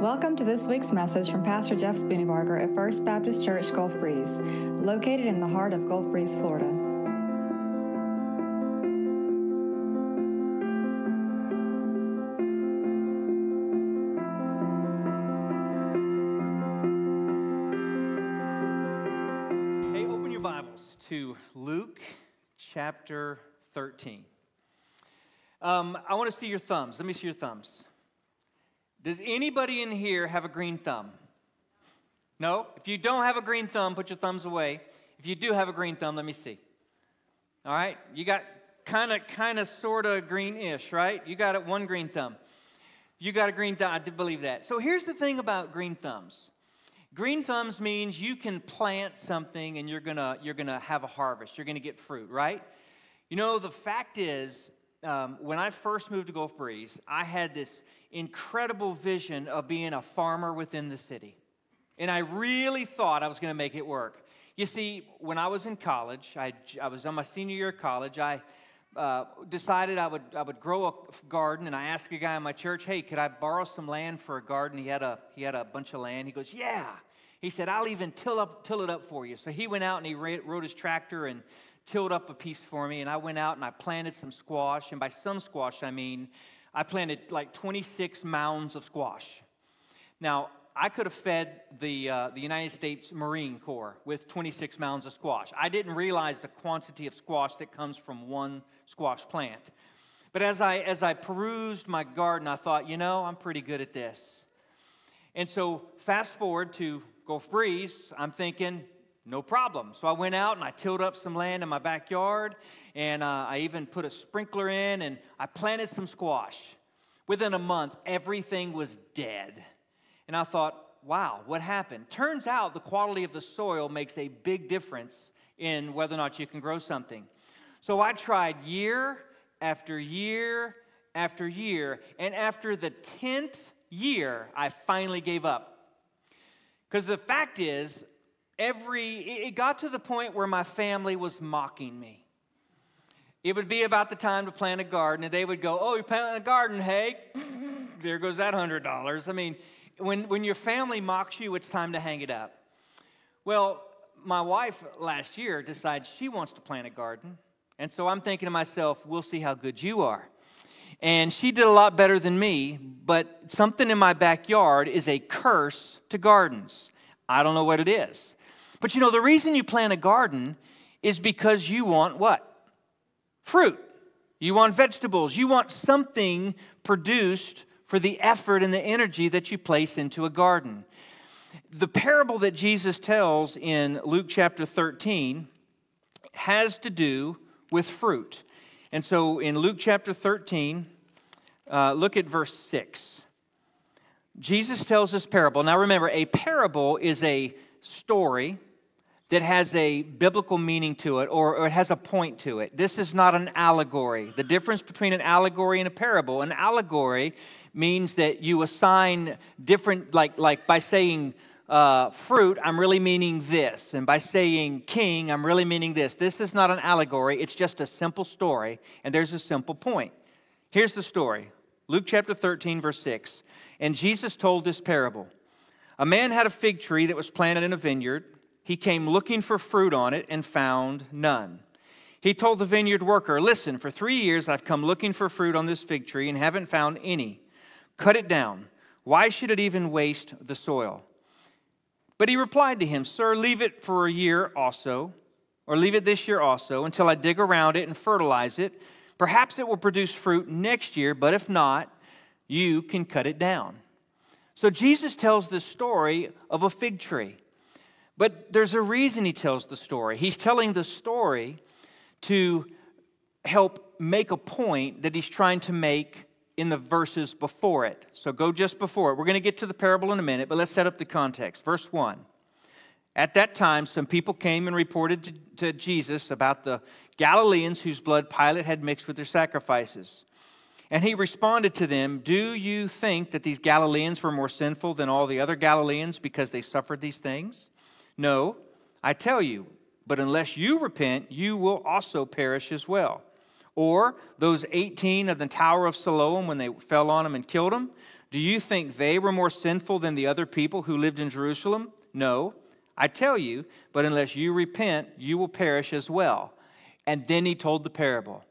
Welcome to this week's message from Pastor Jeff Spooneybarger at First Baptist Church Gulf Breeze, located in the heart of Gulf Breeze, Florida. Hey, open your Bibles to Luke chapter 13. Um, I want to see your thumbs. Let me see your thumbs. Does anybody in here have a green thumb? No? If you don't have a green thumb, put your thumbs away. If you do have a green thumb, let me see. All right? You got kind of, kind of, sort of greenish, right? You got one green thumb. You got a green thumb. I did believe that. So here's the thing about green thumbs. Green thumbs means you can plant something and you're gonna you're gonna have a harvest. You're gonna get fruit, right? You know the fact is, um, when I first moved to Gulf Breeze, I had this incredible vision of being a farmer within the city. And I really thought I was going to make it work. You see, when I was in college, I, I was on my senior year of college, I uh, decided I would, I would grow a garden, and I asked a guy in my church, hey, could I borrow some land for a garden? He had a, he had a bunch of land. He goes, yeah. He said, I'll even till, up, till it up for you. So he went out and he rode his tractor and tilled up a piece for me, and I went out and I planted some squash. And by some squash, I mean I planted like 26 mounds of squash. Now, I could have fed the, uh, the United States Marine Corps with 26 mounds of squash. I didn't realize the quantity of squash that comes from one squash plant. But as I, as I perused my garden, I thought, you know, I'm pretty good at this. And so, fast forward to Gulf Breeze, I'm thinking, no problem. So I went out and I tilled up some land in my backyard, and uh, I even put a sprinkler in, and I planted some squash. Within a month, everything was dead. And I thought, wow, what happened? Turns out the quality of the soil makes a big difference in whether or not you can grow something. So I tried year after year after year, and after the 10th year, I finally gave up. Because the fact is, every it got to the point where my family was mocking me. It would be about the time to plant a garden and they would go oh you're planting a garden hey. There goes that hundred dollars. I mean when, when your family mocks you it's time to hang it up. Well my wife last year decides she wants to plant a garden and so i'm thinking to myself we'll see how good you are. And she did a lot better than me but something in my backyard is a curse to gardens. I don't know what it is but you know, the reason you plant a garden is because you want what? Fruit. You want vegetables. You want something produced for the effort and the energy that you place into a garden. The parable that Jesus tells in Luke chapter 13 has to do with fruit. And so in Luke chapter 13, uh, look at verse 6. Jesus tells this parable. Now remember, a parable is a story that has a biblical meaning to it or, or, it has a point to it. This is not an allegory. The difference between an allegory and a parable an allegory means that you assign different, like, like by saying uh, fruit, I'm really meaning this. And by saying king, I'm really meaning this. This is not an allegory, it's just a simple story, and there's a simple point. Here's the story Luke chapter 13, verse 6. And Jesus told this parable. A man had a fig tree that was planted in a vineyard he came looking for fruit on it and found none. He told the vineyard worker, Listen, for three years I've come looking for fruit on this fig tree and haven't found any. Cut it down. Why should it even waste the soil? But he replied to him, Sir, leave it for a year also, or leave it this year also, until I dig around it and fertilize it. Perhaps it will produce fruit next year, but if not, you can cut it down. So Jesus tells this story of a fig tree. But there's a reason he tells the story. He's telling the story to help make a point that he's trying to make in the verses before it. So go just before it. We're going to get to the parable in a minute, but let's set up the context. Verse 1. At that time, some people came and reported to, to Jesus about the Galileans whose blood Pilate had mixed with their sacrifices. And he responded to them, Do you think that these Galileans were more sinful than all the other Galileans because they suffered these things? No, I tell you, but unless you repent, you will also perish as well. Or those 18 of the Tower of Siloam when they fell on them and killed them, Do you think they were more sinful than the other people who lived in Jerusalem? No. I tell you, but unless you repent, you will perish as well. And then he told the parable.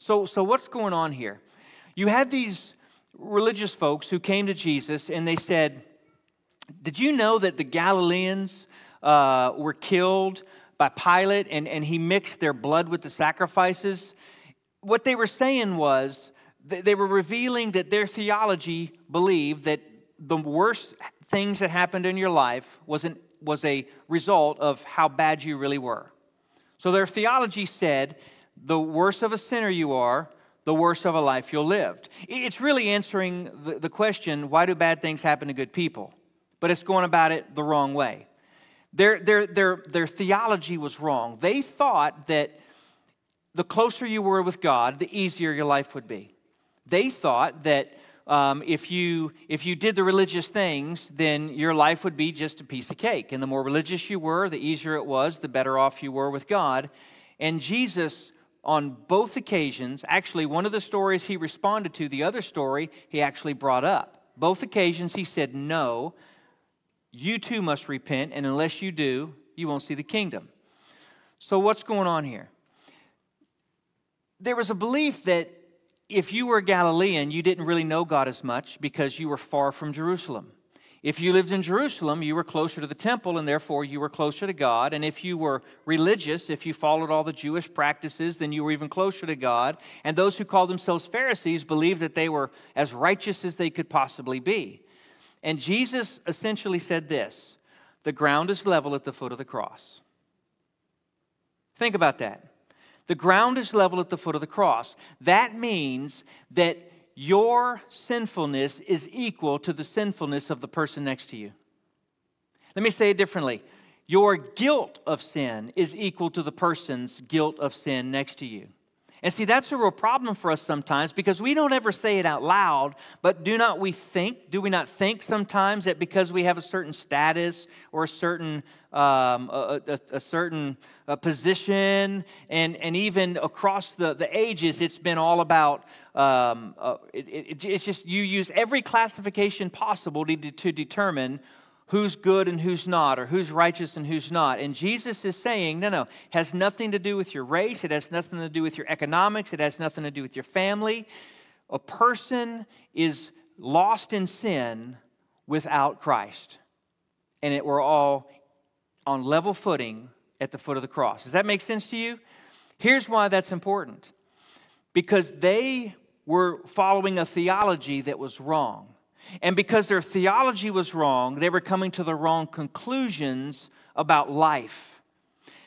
So, so what's going on here? You had these religious folks who came to Jesus and they said, Did you know that the Galileans uh, were killed by Pilate and, and he mixed their blood with the sacrifices? What they were saying was, they were revealing that their theology believed that the worst things that happened in your life was, an, was a result of how bad you really were. So their theology said the worse of a sinner you are, the worse of a life you'll live. It's really answering the, the question why do bad things happen to good people? But it's going about it the wrong way. Their, their, their, their theology was wrong. They thought that the closer you were with God, the easier your life would be. They thought that um, if, you, if you did the religious things, then your life would be just a piece of cake. And the more religious you were, the easier it was, the better off you were with God. And Jesus, on both occasions, actually, one of the stories he responded to, the other story he actually brought up. Both occasions he said, No, you too must repent, and unless you do, you won't see the kingdom. So, what's going on here? There was a belief that if you were a Galilean, you didn't really know God as much because you were far from Jerusalem. If you lived in Jerusalem, you were closer to the temple and therefore you were closer to God. And if you were religious, if you followed all the Jewish practices, then you were even closer to God. And those who called themselves Pharisees believed that they were as righteous as they could possibly be. And Jesus essentially said this the ground is level at the foot of the cross. Think about that. The ground is level at the foot of the cross. That means that your sinfulness is equal to the sinfulness of the person next to you. Let me say it differently. Your guilt of sin is equal to the person's guilt of sin next to you. And see, that's a real problem for us sometimes because we don't ever say it out loud, but do not we think, do we not think sometimes that because we have a certain status or a certain, um, a, a, a, certain uh, position, and, and even across the, the ages, it's been all about, um, uh, it, it, it's just you use every classification possible to, to determine who's good and who's not, or who's righteous and who's not. And Jesus is saying, no, no, has nothing to do with your race, it has nothing to do with your economics, it has nothing to do with your family. A person is lost in sin without Christ. And it, we're all on level footing at the foot of the cross. Does that make sense to you? Here's why that's important because they were following a theology that was wrong. And because their theology was wrong, they were coming to the wrong conclusions about life.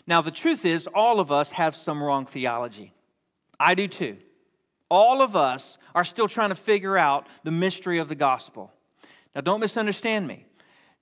Now, the truth is, all of us have some wrong theology. I do too. All of us are still trying to figure out the mystery of the gospel. Now, don't misunderstand me.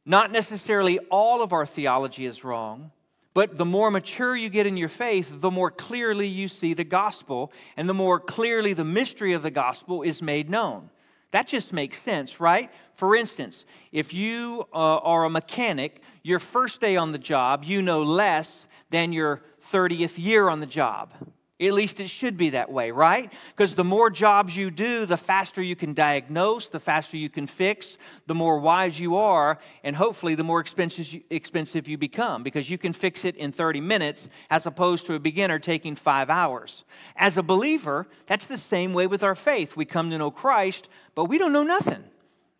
Not necessarily all of our theology is wrong, but the more mature you get in your faith, the more clearly you see the gospel, and the more clearly the mystery of the gospel is made known. That just makes sense, right? For instance, if you uh, are a mechanic, your first day on the job, you know less than your 30th year on the job. At least it should be that way, right? Because the more jobs you do, the faster you can diagnose, the faster you can fix, the more wise you are, and hopefully the more expensive you, become because you can fix it in 30 minutes as opposed to a beginner taking five hours. As a believer, that's the same way with our faith. We come to know Christ, but we don't know nothing.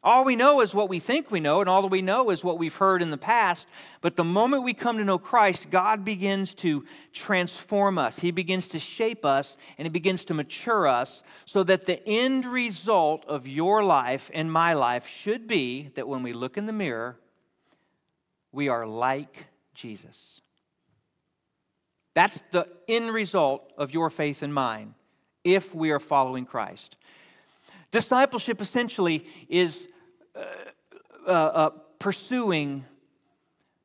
All we know is what we think we know, and all that we know is what we've heard in the past. But the moment we come to know Christ, God begins to transform us. He begins to shape us, and He begins to mature us so that the end result of your life and my life should be that when we look in the mirror, we are like Jesus. That's the end result of your faith and mine if we are following Christ. Discipleship essentially is uh, uh, pursuing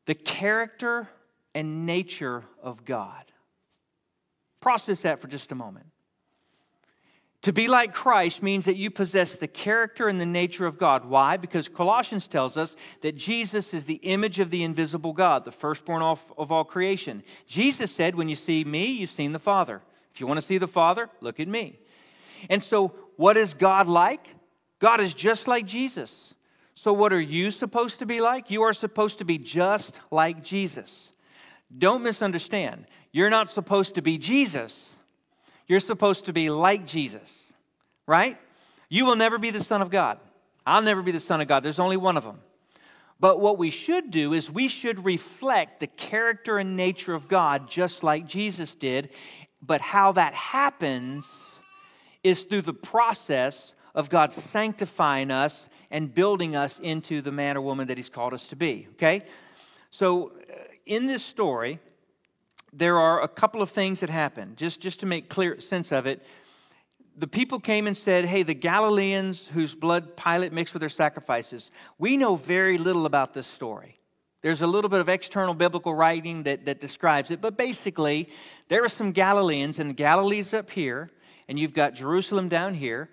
the character and nature of God. Process that for just a moment. To be like Christ means that you possess the character and the nature of God. Why? Because Colossians tells us that Jesus is the image of the invisible God, the firstborn of all creation. Jesus said, When you see me, you've seen the Father. If you want to see the Father, look at me. And so, what is God like? God is just like Jesus. So, what are you supposed to be like? You are supposed to be just like Jesus. Don't misunderstand. You're not supposed to be Jesus, you're supposed to be like Jesus, right? You will never be the Son of God. I'll never be the Son of God. There's only one of them. But what we should do is we should reflect the character and nature of God just like Jesus did. But how that happens is through the process of God sanctifying us and building us into the man or woman that He's called us to be. Okay? So, uh, in this story, there are a couple of things that happen. Just, just to make clear sense of it, the people came and said, Hey, the Galileans whose blood Pilate mixed with their sacrifices, we know very little about this story. There's a little bit of external biblical writing that, that describes it, but basically, there were some Galileans, and Galilee's up here, and you've got Jerusalem down here.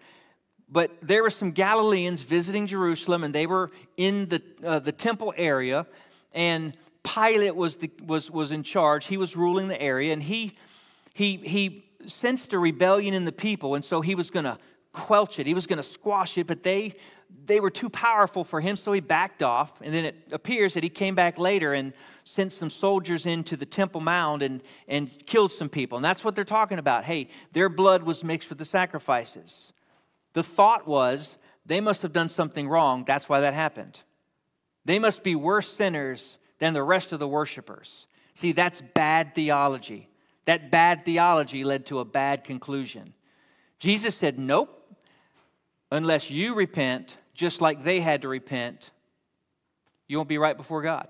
But there were some Galileans visiting Jerusalem, and they were in the, uh, the temple area, and Pilate was, the, was, was in charge. He was ruling the area, and he, he, he sensed a rebellion in the people, and so he was going to quelch it. He was going to squash it, but they they were too powerful for him, so he backed off. And then it appears that he came back later and sent some soldiers into the Temple Mount and, and killed some people. And that's what they're talking about. Hey, their blood was mixed with the sacrifices. The thought was they must have done something wrong. That's why that happened. They must be worse sinners than the rest of the worshipers. See, that's bad theology. That bad theology led to a bad conclusion. Jesus said, Nope. Unless you repent, just like they had to repent, you won't be right before God.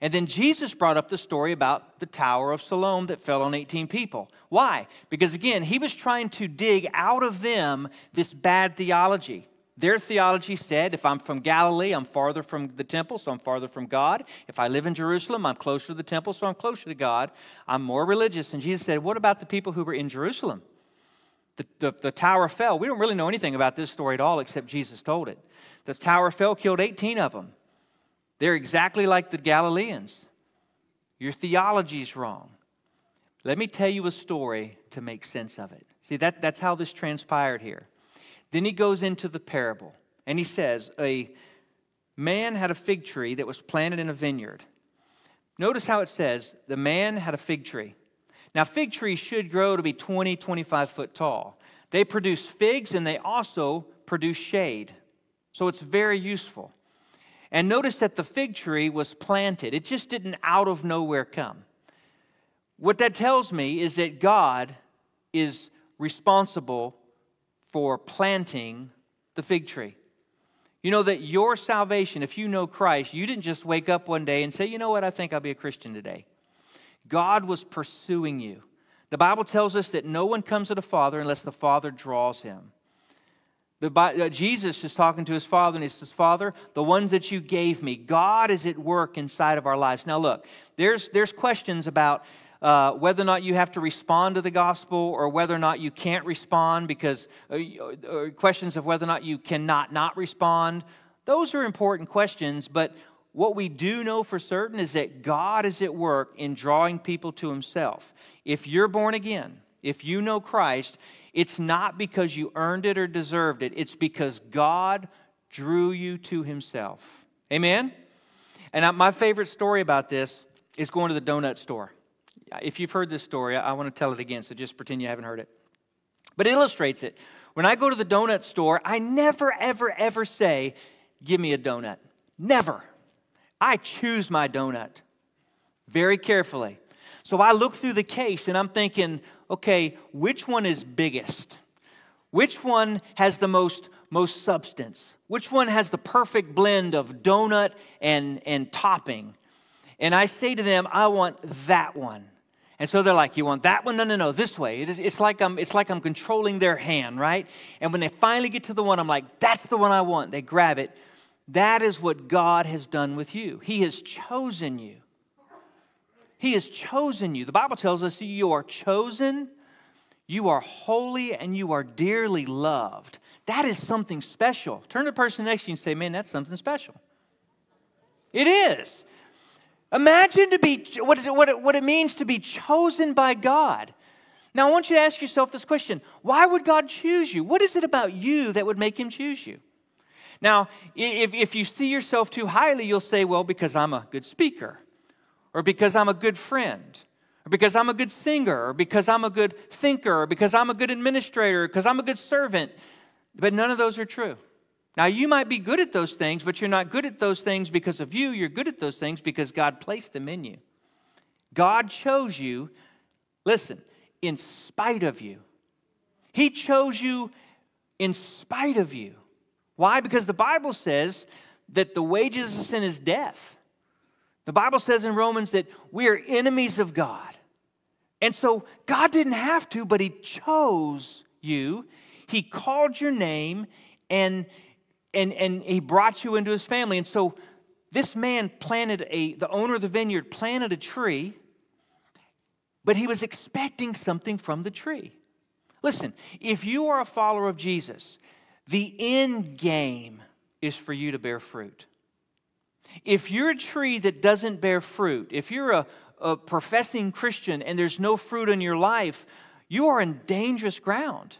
And then Jesus brought up the story about the Tower of Siloam that fell on 18 people. Why? Because again, he was trying to dig out of them this bad theology. Their theology said if I'm from Galilee, I'm farther from the temple, so I'm farther from God. If I live in Jerusalem, I'm closer to the temple, so I'm closer to God. I'm more religious. And Jesus said, What about the people who were in Jerusalem? The, the, the tower fell. We don't really know anything about this story at all except Jesus told it. The tower fell, killed 18 of them. They're exactly like the Galileans. Your theology's wrong. Let me tell you a story to make sense of it. See, that, that's how this transpired here. Then he goes into the parable and he says, A man had a fig tree that was planted in a vineyard. Notice how it says, The man had a fig tree. Now, fig trees should grow to be 20, 25 foot tall. They produce figs and they also produce shade. So it's very useful. And notice that the fig tree was planted, it just didn't out of nowhere come. What that tells me is that God is responsible for planting the fig tree. You know that your salvation, if you know Christ, you didn't just wake up one day and say, you know what, I think I'll be a Christian today. God was pursuing you. The Bible tells us that no one comes to the Father unless the Father draws him. The, uh, Jesus is talking to his Father, and he says, Father, the ones that you gave me, God is at work inside of our lives. Now, look, there's, there's questions about uh, whether or not you have to respond to the gospel or whether or not you can't respond because uh, uh, questions of whether or not you cannot not respond those are important questions but what we do know for certain is that god is at work in drawing people to himself if you're born again if you know christ it's not because you earned it or deserved it it's because god drew you to himself amen and my favorite story about this is going to the donut store if you've heard this story, I want to tell it again, so just pretend you haven't heard it. But it illustrates it. When I go to the donut store, I never, ever, ever say, Give me a donut. Never. I choose my donut very carefully. So I look through the case and I'm thinking, okay, which one is biggest? Which one has the most, most substance? Which one has the perfect blend of donut and, and topping? And I say to them, I want that one. And so they're like, You want that one? No, no, no, this way. It is, it's, like I'm, it's like I'm controlling their hand, right? And when they finally get to the one, I'm like, That's the one I want. They grab it. That is what God has done with you. He has chosen you. He has chosen you. The Bible tells us you are chosen, you are holy, and you are dearly loved. That is something special. Turn to the person next to you and say, Man, that's something special. It is. Imagine to be what, is it, what, it, what it means to be chosen by God. Now, I want you to ask yourself this question Why would God choose you? What is it about you that would make Him choose you? Now, if, if you see yourself too highly, you'll say, well, because I'm a good speaker, or because I'm a good friend, or because I'm a good singer, or because I'm a good thinker, or because I'm a good administrator, or because I'm a good servant. But none of those are true. Now, you might be good at those things, but you're not good at those things because of you. You're good at those things because God placed them in you. God chose you, listen, in spite of you. He chose you in spite of you. Why? Because the Bible says that the wages of sin is death. The Bible says in Romans that we are enemies of God. And so God didn't have to, but He chose you. He called your name and, and, and He brought you into His family. And so this man planted a, the owner of the vineyard planted a tree, but he was expecting something from the tree. Listen, if you are a follower of Jesus, the end game is for you to bear fruit. If you're a tree that doesn't bear fruit, if you're a, a professing Christian and there's no fruit in your life, you are in dangerous ground.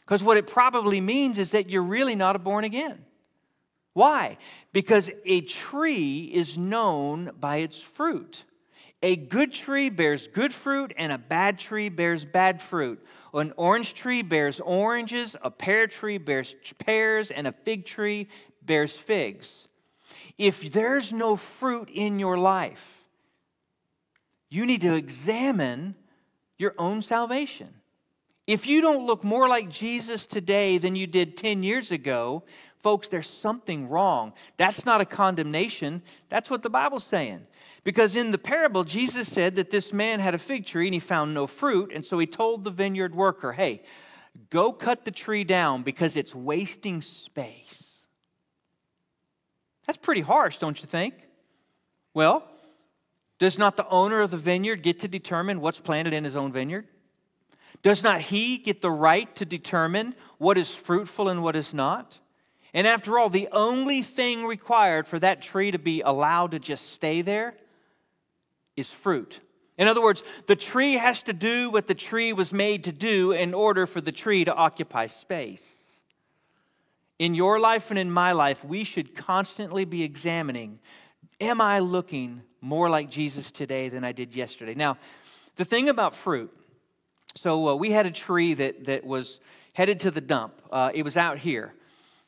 Because what it probably means is that you're really not a born again. Why? Because a tree is known by its fruit. A good tree bears good fruit, and a bad tree bears bad fruit. An orange tree bears oranges, a pear tree bears pears, and a fig tree bears figs. If there's no fruit in your life, you need to examine your own salvation. If you don't look more like Jesus today than you did 10 years ago, folks, there's something wrong. That's not a condemnation. That's what the Bible's saying. Because in the parable, Jesus said that this man had a fig tree and he found no fruit. And so he told the vineyard worker, hey, go cut the tree down because it's wasting space. That's pretty harsh, don't you think? Well, does not the owner of the vineyard get to determine what's planted in his own vineyard? Does not he get the right to determine what is fruitful and what is not? And after all, the only thing required for that tree to be allowed to just stay there is fruit. In other words, the tree has to do what the tree was made to do in order for the tree to occupy space. In your life and in my life, we should constantly be examining Am I looking more like Jesus today than I did yesterday? Now, the thing about fruit, so uh, we had a tree that, that was headed to the dump. Uh, it was out here.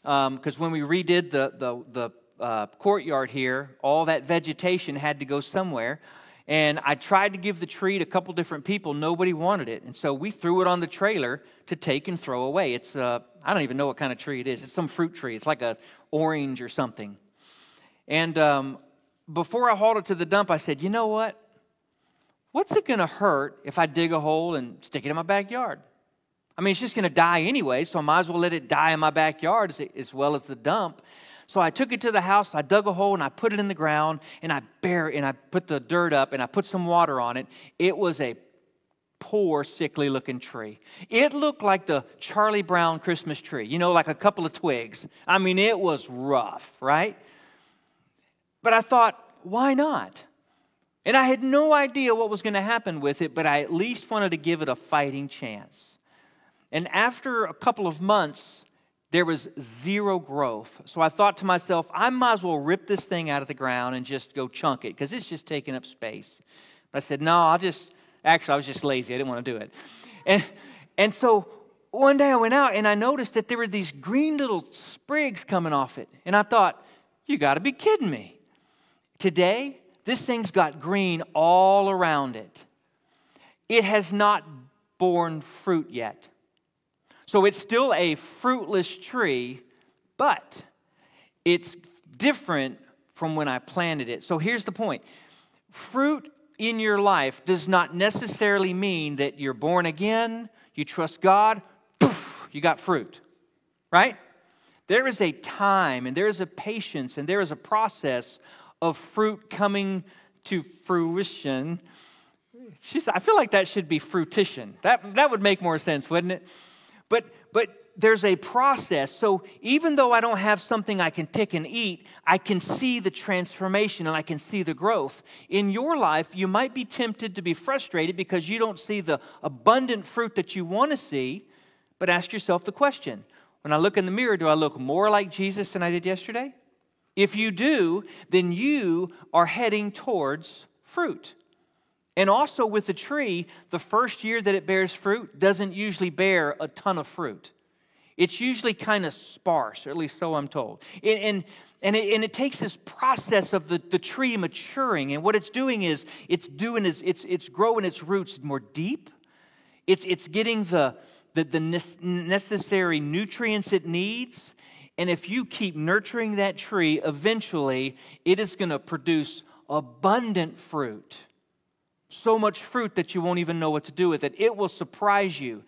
Because um, when we redid the, the, the uh, courtyard here, all that vegetation had to go somewhere. And I tried to give the tree to a couple different people. Nobody wanted it. And so we threw it on the trailer to take and throw away. It's, uh, I don't even know what kind of tree it is. It's some fruit tree. It's like a orange or something. And um, before I hauled it to the dump, I said, you know what? What's it going to hurt if I dig a hole and stick it in my backyard? I mean, it's just going to die anyway, so I might as well let it die in my backyard as, well as the dump. So I took it to the house, I dug a hole and I put it in the ground and I bare and I put the dirt up and I put some water on it. It was a poor, sickly looking tree. It looked like the Charlie Brown Christmas tree, you know, like a couple of twigs. I mean, it was rough, right? But I thought, why not? And I had no idea what was going to happen with it, but I at least wanted to give it a fighting chance. And after a couple of months, there was zero growth. So I thought to myself, I might as well rip this thing out of the ground and just go chunk it because it's just taking up space. But I said, no, I'll just, actually, I was just lazy. I didn't want to do it. And, and so one day I went out and I noticed that there were these green little sprigs coming off it. And I thought, you got to be kidding me. Today, this thing's got green all around it. It has not borne fruit yet. So it's still a fruitless tree, but it's different from when I planted it. So here's the point fruit in your life does not necessarily mean that you're born again, you trust God, poof, you got fruit, right? There is a time and there is a patience and there is a process of fruit coming to fruition. I feel like that should be fruition. That, that would make more sense, wouldn't it? But, but there's a process. So even though I don't have something I can pick and eat, I can see the transformation and I can see the growth. In your life, you might be tempted to be frustrated because you don't see the abundant fruit that you want to see, but ask yourself the question When I look in the mirror, do I look more like Jesus than I did yesterday? If you do, then you are heading towards fruit. And also with the tree, the first year that it bears fruit doesn't usually bear a ton of fruit. It's usually kind of sparse, or at least so I'm told. And, and, and, it, and it takes this process of the, the tree maturing, and what it's doing is it's doing is it's, it's growing its roots more deep. It's, it's getting the, the, the necessary nutrients it needs. And if you keep nurturing that tree, eventually it is going to produce abundant fruit. So much fruit that you won't even know what to do with it. It will surprise you.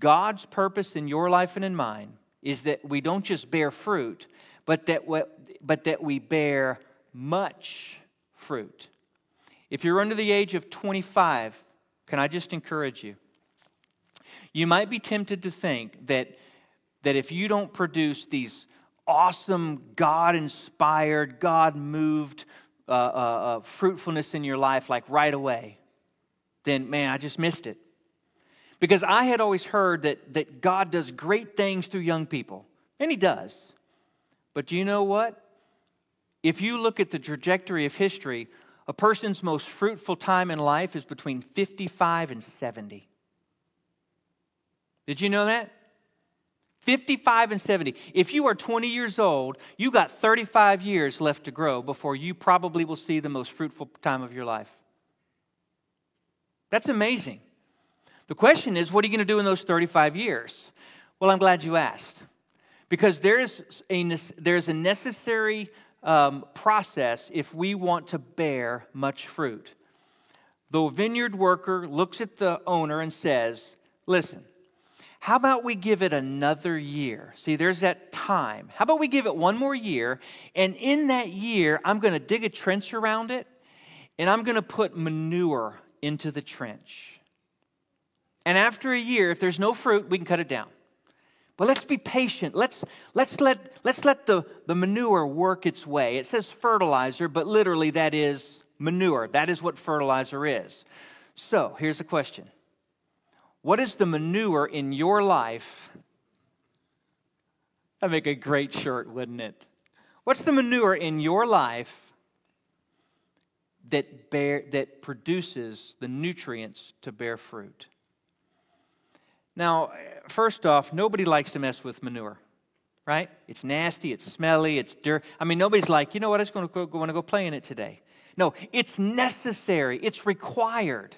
God's purpose in your life and in mine is that we don't just bear fruit, but that, we, but that we bear much fruit. If you're under the age of 25, can I just encourage you? You might be tempted to think that, that if you don't produce these awesome, God inspired, God moved uh, uh, uh, fruitfulness in your life like right away, then man, I just missed it. Because I had always heard that, that God does great things through young people, and He does. But do you know what? If you look at the trajectory of history, a person's most fruitful time in life is between 55 and 70. Did you know that? 55 and 70. If you are 20 years old, you got 35 years left to grow before you probably will see the most fruitful time of your life. That's amazing. The question is, what are you going to do in those 35 years? Well, I'm glad you asked. Because there's a, there's a necessary um, process if we want to bear much fruit. The vineyard worker looks at the owner and says, Listen, how about we give it another year? See, there's that time. How about we give it one more year? And in that year, I'm going to dig a trench around it and I'm going to put manure into the trench. And after a year, if there's no fruit, we can cut it down. But let's be patient. Let's, let's let, let's let the, the manure work its way. It says fertilizer, but literally that is manure. That is what fertilizer is. So here's a question what is the manure in your life? That'd make a great shirt, wouldn't it? What's the manure in your life that, bear, that produces the nutrients to bear fruit? Now, first off, nobody likes to mess with manure, right? It's nasty, it's smelly, it's dirt. I mean, nobody's like, you know what, I just going to go, want to go play in it today. No, it's necessary, it's required.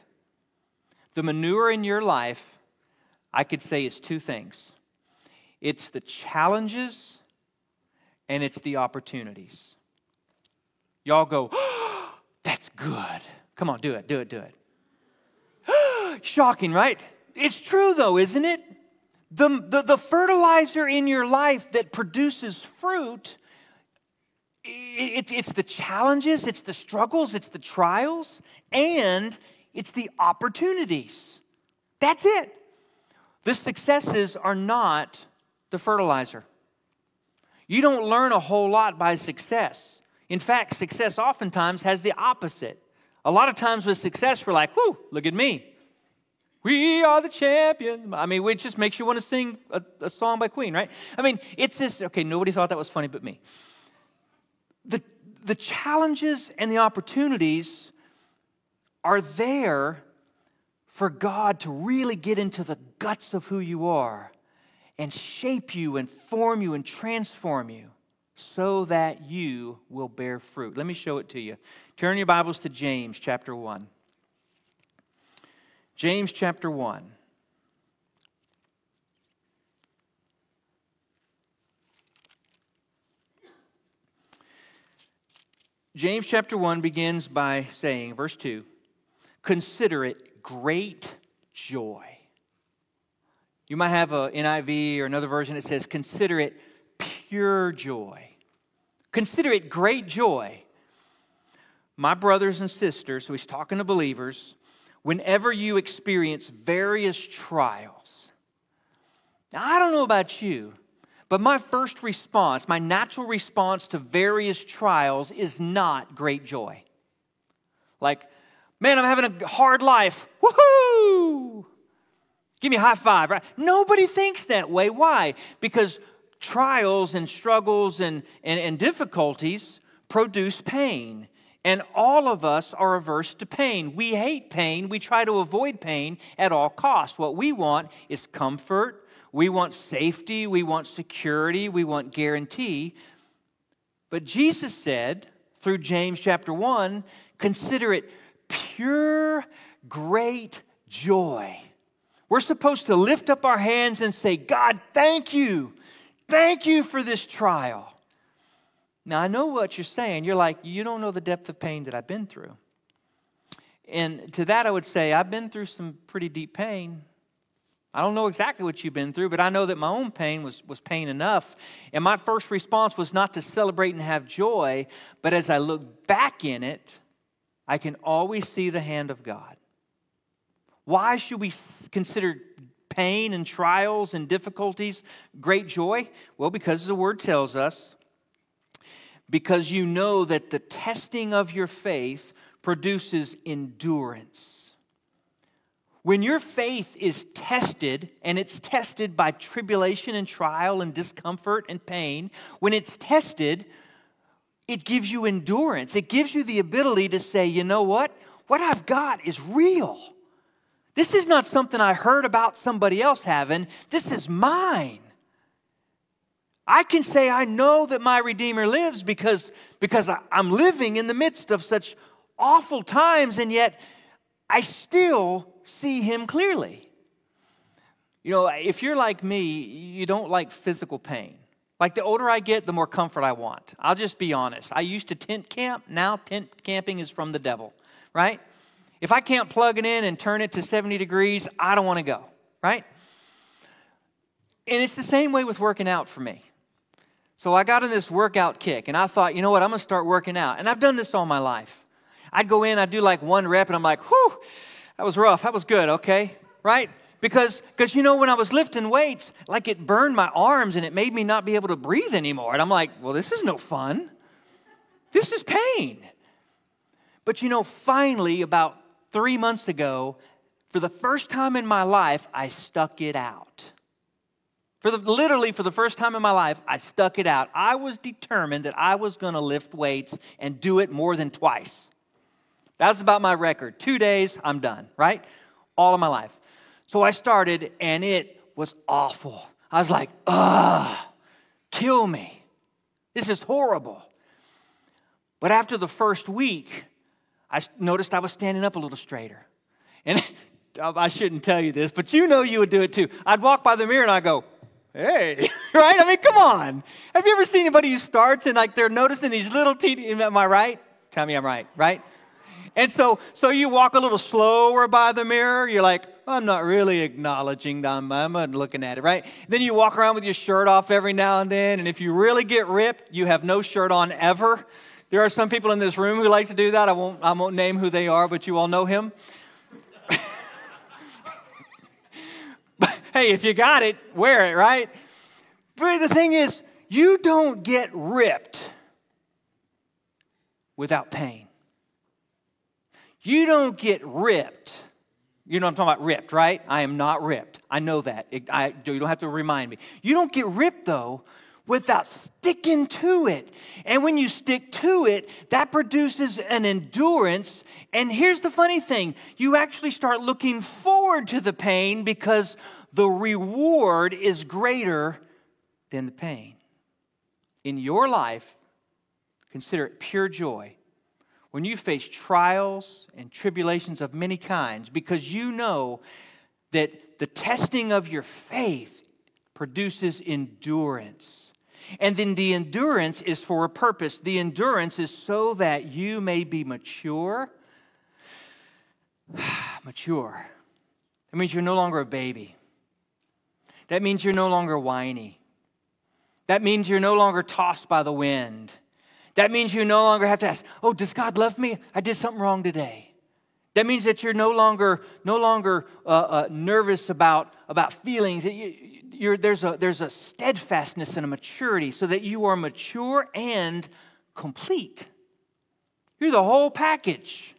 The manure in your life, I could say, is two things it's the challenges and it's the opportunities. Y'all go, oh, that's good. Come on, do it, do it, do it. Shocking, right? It's true, though, isn't it? The, the, the fertilizer in your life that produces fruit, it, it, it's the challenges, it's the struggles, it's the trials, and it's the opportunities. That's it. The successes are not the fertilizer. You don't learn a whole lot by success. In fact, success oftentimes has the opposite. A lot of times with success, we're like, whoo, look at me. We are the champions. I mean, it just makes you want to sing a, a song by Queen, right? I mean, it's just, okay, nobody thought that was funny but me. The, the challenges and the opportunities are there for God to really get into the guts of who you are and shape you and form you and transform you so that you will bear fruit. Let me show it to you. Turn your Bibles to James chapter 1. James chapter 1. James chapter 1 begins by saying, verse 2 consider it great joy. You might have an NIV or another version that says, consider it pure joy. Consider it great joy. My brothers and sisters, so he's talking to believers, whenever you experience various trials. Now, I don't know about you, but my first response, my natural response to various trials is not great joy. Like, Man, I'm having a hard life. Woohoo! Give me a high five, right? Nobody thinks that way. Why? Because trials and struggles and, and, and difficulties produce pain. And all of us are averse to pain. We hate pain. We try to avoid pain at all costs. What we want is comfort. We want safety. We want security. We want guarantee. But Jesus said through James chapter 1 consider it pure, great joy. We're supposed to lift up our hands and say, God, thank you. Thank you for this trial. Now, I know what you're saying. You're like, you don't know the depth of pain that I've been through. And to that, I would say, I've been through some pretty deep pain. I don't know exactly what you've been through, but I know that my own pain was, was pain enough. And my first response was not to celebrate and have joy, but as I look back in it, I can always see the hand of God. Why should we consider pain and trials and difficulties great joy? Well, because the word tells us because you know that the testing of your faith produces endurance. When your faith is tested, and it's tested by tribulation and trial and discomfort and pain, when it's tested, it gives you endurance. It gives you the ability to say, you know what? What I've got is real. This is not something I heard about somebody else having, this is mine. I can say I know that my Redeemer lives because, because I'm living in the midst of such awful times, and yet I still see him clearly. You know, if you're like me, you don't like physical pain. Like the older I get, the more comfort I want. I'll just be honest. I used to tent camp, now tent camping is from the devil, right? If I can't plug it in and turn it to 70 degrees, I don't want to go, right? And it's the same way with working out for me. So I got in this workout kick and I thought, you know what, I'm gonna start working out. And I've done this all my life. I'd go in, I'd do like one rep, and I'm like, whew, that was rough. That was good, okay? Right? Because, because you know, when I was lifting weights, like it burned my arms and it made me not be able to breathe anymore. And I'm like, well, this is no fun. This is pain. But you know, finally, about three months ago, for the first time in my life, I stuck it out. For the, literally, for the first time in my life, I stuck it out. I was determined that I was going to lift weights and do it more than twice. That's about my record. Two days, I'm done, right? All of my life. So I started, and it was awful. I was like, ugh, kill me. This is horrible. But after the first week, I noticed I was standing up a little straighter. And I shouldn't tell you this, but you know you would do it too. I'd walk by the mirror and I'd go, hey, right? I mean, come on. Have you ever seen anybody who starts and like they're noticing these little teeny, am I right? Tell me I'm right, right? And so, so you walk a little slower by the mirror. You're like, I'm not really acknowledging that I'm, I'm looking at it, right? Then you walk around with your shirt off every now and then. And if you really get ripped, you have no shirt on ever. There are some people in this room who like to do that. I won't, I won't name who they are, but you all know him. Hey, if you got it, wear it, right? But the thing is, you don't get ripped without pain. You don't get ripped. You know I'm talking about ripped, right? I am not ripped. I know that. It, I, you don't have to remind me. You don't get ripped, though, without sticking to it. And when you stick to it, that produces an endurance. And here's the funny thing you actually start looking forward to the pain because the reward is greater than the pain. In your life, consider it pure joy when you face trials and tribulations of many kinds because you know that the testing of your faith produces endurance. And then the endurance is for a purpose. The endurance is so that you may be mature. mature. That means you're no longer a baby. That means you're no longer whiny. That means you're no longer tossed by the wind. That means you no longer have to ask, "Oh, does God love me? I did something wrong today." That means that you're no longer no longer uh, uh, nervous about about feelings. You, there's a there's a steadfastness and a maturity, so that you are mature and complete. You're the whole package.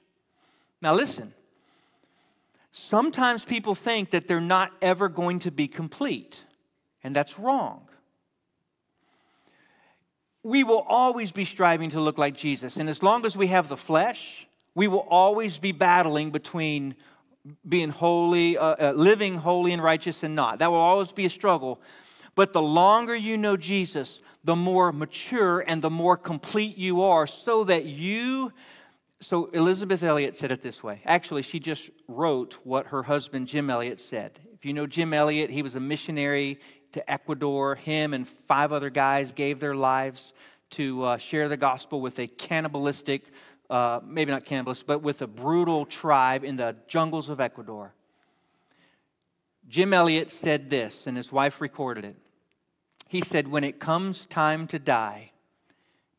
Now listen. Sometimes people think that they're not ever going to be complete, and that's wrong. We will always be striving to look like Jesus, and as long as we have the flesh, we will always be battling between being holy, uh, uh, living holy and righteous and not. That will always be a struggle. But the longer you know Jesus, the more mature and the more complete you are, so that you. So Elisabeth Elliot said it this way. Actually, she just wrote what her husband Jim Elliot said. If you know Jim Elliot, he was a missionary to Ecuador. Him and five other guys gave their lives to uh, share the gospel with a cannibalistic uh, maybe not cannibalistic, but with a brutal tribe in the jungles of Ecuador. Jim Elliot said this, and his wife recorded it. He said, When it comes time to die,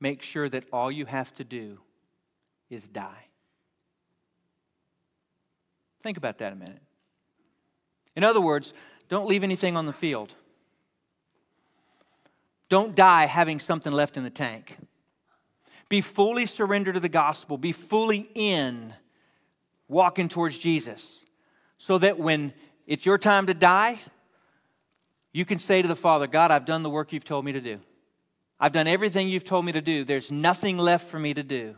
make sure that all you have to do is die. Think about that a minute. In other words, don't leave anything on the field. Don't die having something left in the tank. Be fully surrendered to the gospel. Be fully in walking towards Jesus. So that when it's your time to die, you can say to the Father, God, I've done the work you've told me to do. I've done everything you've told me to do. There's nothing left for me to do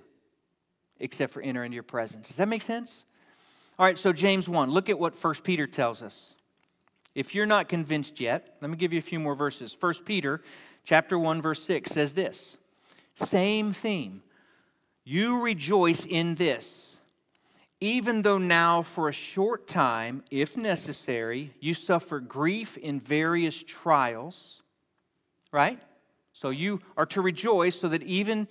except for enter into your presence. Does that make sense? All right, so James 1, look at what 1 Peter tells us. If you're not convinced yet, let me give you a few more verses. 1 Peter chapter 1 verse 6 says this. Same theme. You rejoice in this, even though now for a short time, if necessary, you suffer grief in various trials, right? So you are to rejoice so that even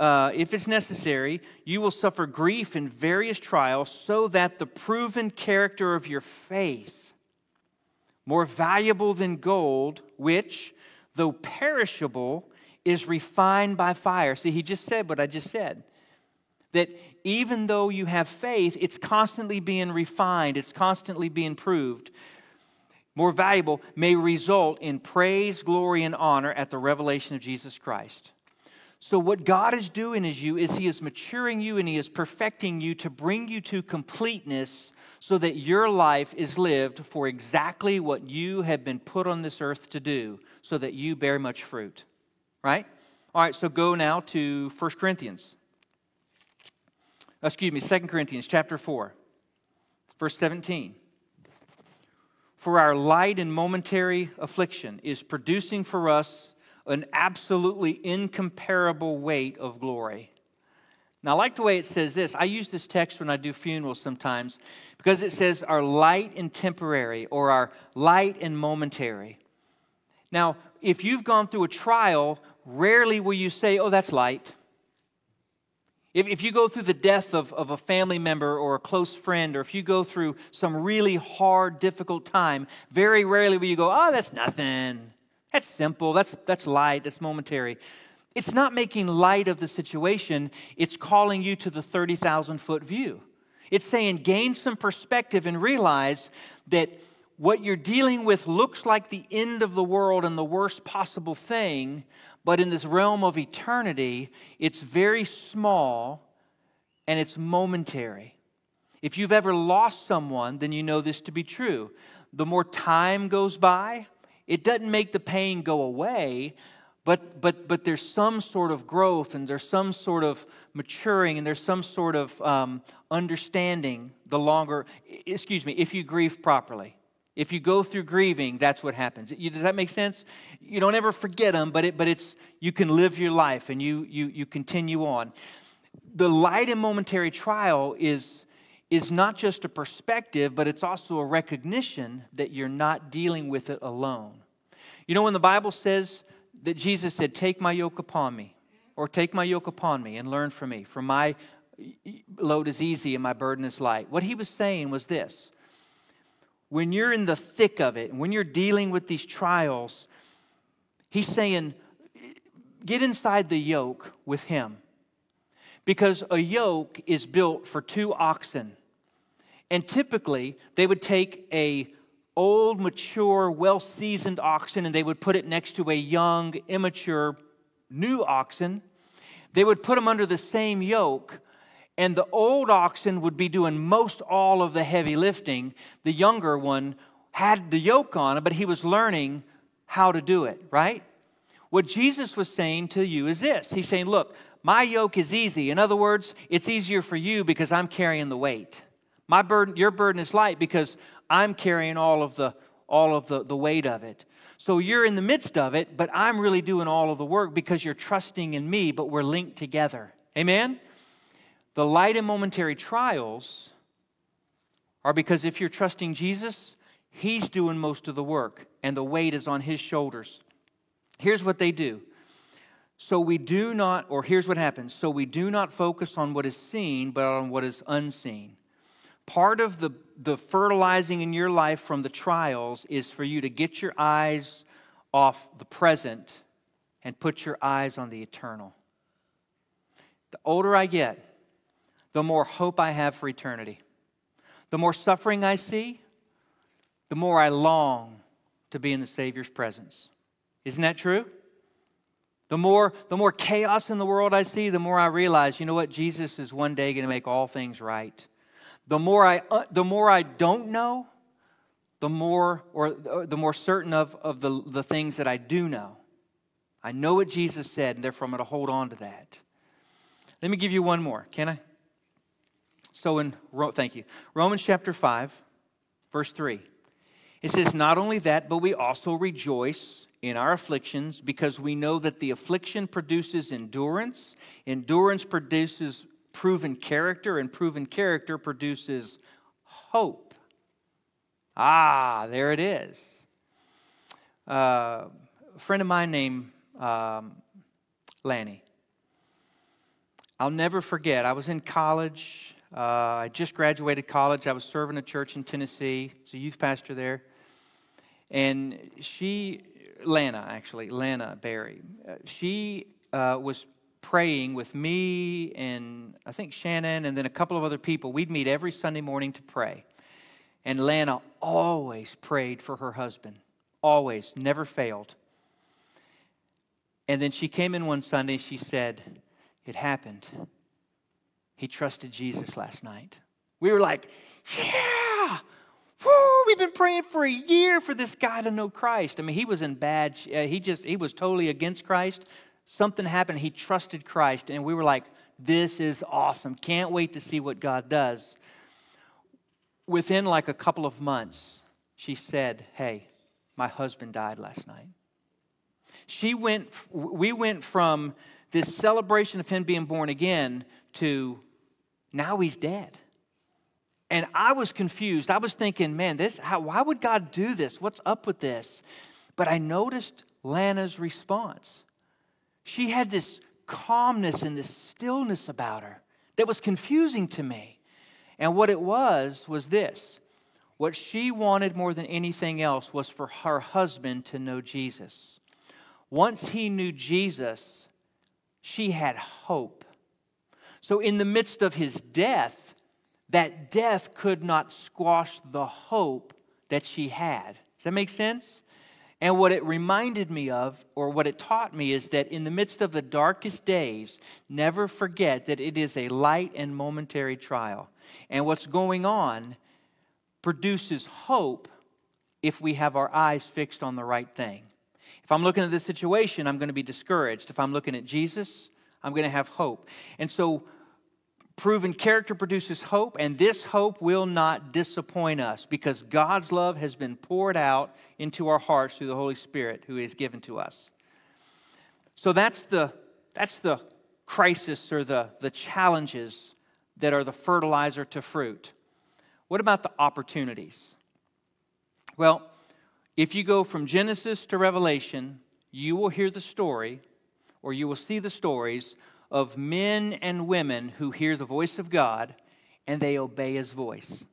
uh, if it's necessary, you will suffer grief in various trials, so that the proven character of your faith, more valuable than gold, which, though perishable, is refined by fire. See, he just said what I just said. That even though you have faith, it's constantly being refined, it's constantly being proved. More valuable may result in praise, glory, and honor at the revelation of Jesus Christ. So, what God is doing is you is He is maturing you and He is perfecting you to bring you to completeness so that your life is lived for exactly what you have been put on this earth to do, so that you bear much fruit right? All right, so go now to 1 Corinthians. Excuse me, 2 Corinthians chapter 4, verse 17. For our light and momentary affliction is producing for us an absolutely incomparable weight of glory. Now, I like the way it says this. I use this text when I do funerals sometimes because it says our light and temporary or our light and momentary. Now, if you've gone through a trial, rarely will you say, oh, that's light. If, if you go through the death of, of a family member or a close friend, or if you go through some really hard, difficult time, very rarely will you go, oh, that's nothing. That's simple. That's, that's light. That's momentary. It's not making light of the situation, it's calling you to the 30,000 foot view. It's saying, gain some perspective and realize that what you're dealing with looks like the end of the world and the worst possible thing, but in this realm of eternity, it's very small and it's momentary. If you've ever lost someone, then you know this to be true. The more time goes by, it doesn't make the pain go away, but, but, but there's some sort of growth and there's some sort of maturing and there's some sort of um, understanding the longer, excuse me, if you grieve properly. If you go through grieving, that's what happens. Does that make sense? You don't ever forget them, but, it, but it's, you can live your life and you, you, you continue on. The light and momentary trial is, is not just a perspective, but it's also a recognition that you're not dealing with it alone. You know, when the Bible says that Jesus said, Take my yoke upon me, or take my yoke upon me and learn from me, for my load is easy and my burden is light. What he was saying was this when you're in the thick of it, when you're dealing with these trials, he's saying, get inside the yoke with him. Because a yoke is built for two oxen. And typically, they would take a old, mature, well-seasoned oxen and they would put it next to a young, immature, new oxen. They would put them under the same yoke And the old oxen would be doing most all of the heavy lifting. The younger one had the yoke on, but he was learning how to do it, right? What Jesus was saying to you is this He's saying, Look, my yoke is easy. In other words, it's easier for you because I'm carrying the weight. My burden, your burden is light because I'm carrying all of the all of the, the weight of it. So you're in the midst of it, but I'm really doing all of the work because you're trusting in me, but we're linked together. Amen? The light and momentary trials are because if you're trusting Jesus, He's doing most of the work, and the weight is on His shoulders. Here's what they do. So we do not, or here's what happens. So we do not focus on what is seen, but on what is unseen. Part of the, the fertilizing in your life from the trials is for you to get your eyes off the present and put your eyes on the eternal. The older I get, the more hope I have for eternity. The more suffering I see, the more I long to be in the Savior's presence. Isn't that true? The more, the more chaos in the world I see, the more I realize, you know what, Jesus is one day going to make all things right. The more I, uh, the more I don't know, the more, or the more certain of, of the, the things that I do know. I know what Jesus said, and therefore I'm going to hold on to that. Let me give you one more, can I? So in, thank you. Romans chapter 5, verse 3. It says, Not only that, but we also rejoice in our afflictions because we know that the affliction produces endurance, endurance produces proven character, and proven character produces hope. Ah, there it is. Uh, a friend of mine named um, Lanny. I'll never forget, I was in college. Uh, I just graduated college. I was serving a church in Tennessee. I was a youth pastor there. And she, Lana, actually, Lana Barry, uh, she uh, was praying with me and I think Shannon and then a couple of other people. We'd meet every Sunday morning to pray. And Lana always prayed for her husband, always, never failed. And then she came in one Sunday, she said, It happened. He trusted Jesus last night. We were like, Yeah, Woo, we've been praying for a year for this guy to know Christ. I mean, he was in bad, uh, he just, he was totally against Christ. Something happened, he trusted Christ, and we were like, this is awesome. Can't wait to see what God does. Within like a couple of months, she said, Hey, my husband died last night. She went, we went from this celebration of him being born again to now he's dead. And I was confused. I was thinking, man, this, how, why would God do this? What's up with this? But I noticed Lana's response. She had this calmness and this stillness about her that was confusing to me. And what it was, was this what she wanted more than anything else was for her husband to know Jesus. Once he knew Jesus, she had hope. So, in the midst of his death, that death could not squash the hope that she had. Does that make sense? And what it reminded me of, or what it taught me, is that in the midst of the darkest days, never forget that it is a light and momentary trial. And what's going on produces hope if we have our eyes fixed on the right thing. If I'm looking at this situation, I'm going to be discouraged. If I'm looking at Jesus, I'm going to have hope. And so, Proven character produces hope, and this hope will not disappoint us because God's love has been poured out into our hearts through the Holy Spirit who is given to us. So that's the, that's the crisis or the, the challenges that are the fertilizer to fruit. What about the opportunities? Well, if you go from Genesis to Revelation, you will hear the story or you will see the stories of men and women who hear the voice of God and they obey his voice.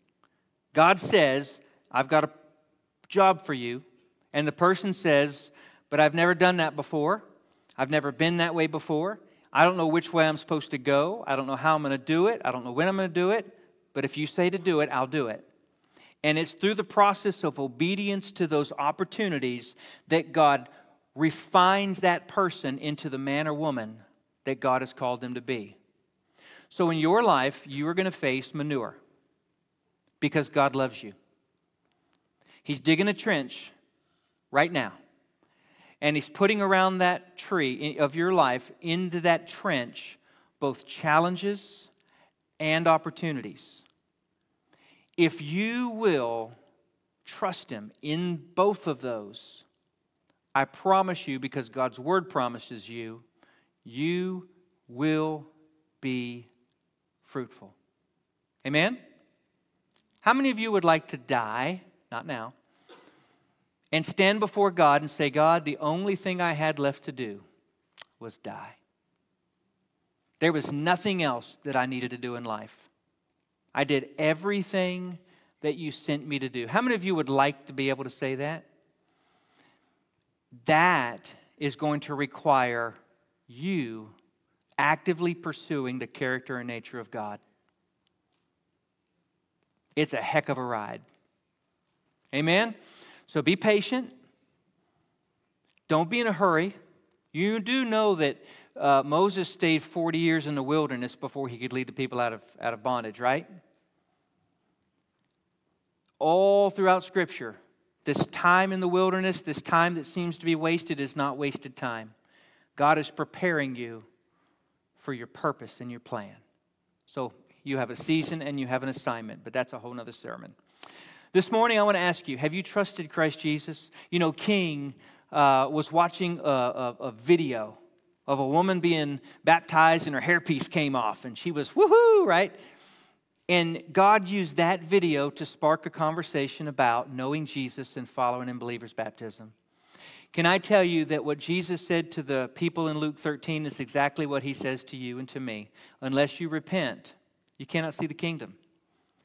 God says, I've got a job for you. And the person says, But I've never done that before. I've never been that way before. I don't know which way I'm supposed to go. I don't know how I'm going to do it. I don't know when I'm going to do it. But if you say to do it, I'll do it. And it's through the process of obedience to those opportunities that God refines that person into the man or woman that God has called them to be. So in your life, you are going to face manure because God loves you. He's digging a trench right now. And he's putting around that tree of your life into that trench both challenges and opportunities. If you will trust him in both of those, I promise you, because God's word promises you, you will be fruitful. Amen? How many of you would like to die, not now, and stand before God and say, God, the only thing I had left to do was die? There was nothing else that I needed to do in life. I did everything that you sent me to do. How many of you would like to be able to say that? That is going to require you actively pursuing the character and nature of God. It's a heck of a ride. Amen? So be patient. Don't be in a hurry. You do know that uh, Moses stayed 40 years in the wilderness before he could lead the people out of, out of bondage, right? All throughout Scripture, this time in the wilderness, this time that seems to be wasted, is not wasted time. God is preparing you for your purpose and your plan. So you have a season and you have an assignment, but that's a whole other sermon. This morning, I want to ask you have you trusted Christ Jesus? You know, King uh, was watching a, a, a video of a woman being baptized and her hairpiece came off and she was woohoo, right? And God used that video to spark a conversation about knowing Jesus and following in believers' baptism. Can I tell you that what Jesus said to the people in Luke 13 is exactly what he says to you and to me? Unless you repent, you cannot see the kingdom.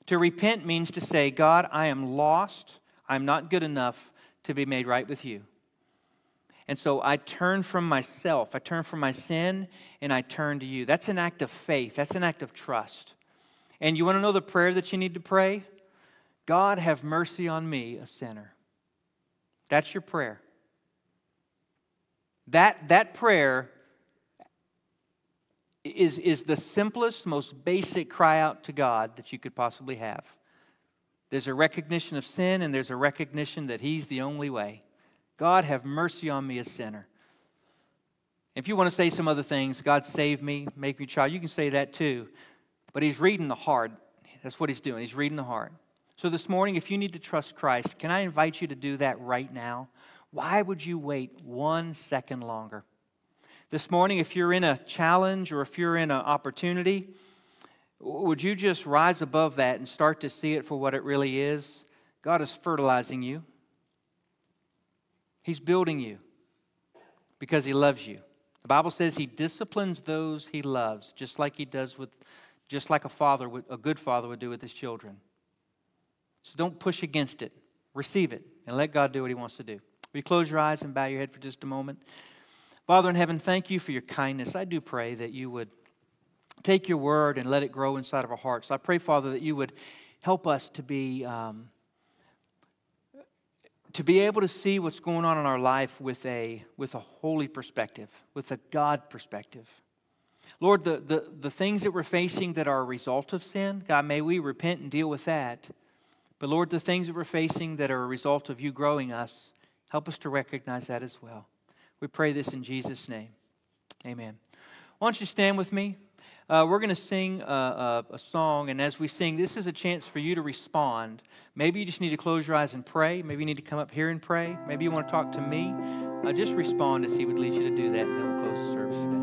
To repent means to say, God, I am lost. I'm not good enough to be made right with you. And so I turn from myself, I turn from my sin, and I turn to you. That's an act of faith, that's an act of trust. And you want to know the prayer that you need to pray? God, have mercy on me, a sinner. That's your prayer. That, that prayer is, is the simplest, most basic cry out to God that you could possibly have. There's a recognition of sin, and there's a recognition that He's the only way. God, have mercy on me, a sinner. If you want to say some other things, God save me, make me child, you can say that too. But he's reading the heart. That's what he's doing. He's reading the heart. So this morning, if you need to trust Christ, can I invite you to do that right now? Why would you wait one second longer? This morning, if you're in a challenge or if you're in an opportunity, would you just rise above that and start to see it for what it really is? God is fertilizing you. He's building you because He loves you. The Bible says He disciplines those He loves, just like He does with, just like a father, would, a good father would do with his children. So don't push against it. Receive it and let God do what He wants to do. Will you close your eyes and bow your head for just a moment? Father in heaven, thank you for your kindness. I do pray that you would take your word and let it grow inside of our hearts. I pray, Father, that you would help us to be. Um, to be able to see what's going on in our life with a, with a holy perspective, with a God perspective. Lord, the, the, the things that we're facing that are a result of sin, God, may we repent and deal with that. But Lord, the things that we're facing that are a result of you growing us, help us to recognize that as well. We pray this in Jesus' name. Amen. Why don't you stand with me? Uh, we're going to sing a, a, a, song, and as we sing, this is a chance for you to respond. Maybe you just need to close your eyes and pray. Maybe you need to come up here and pray. Maybe you want to talk to me. Uh, just respond as He would lead you to do that, and then we'll close the service today.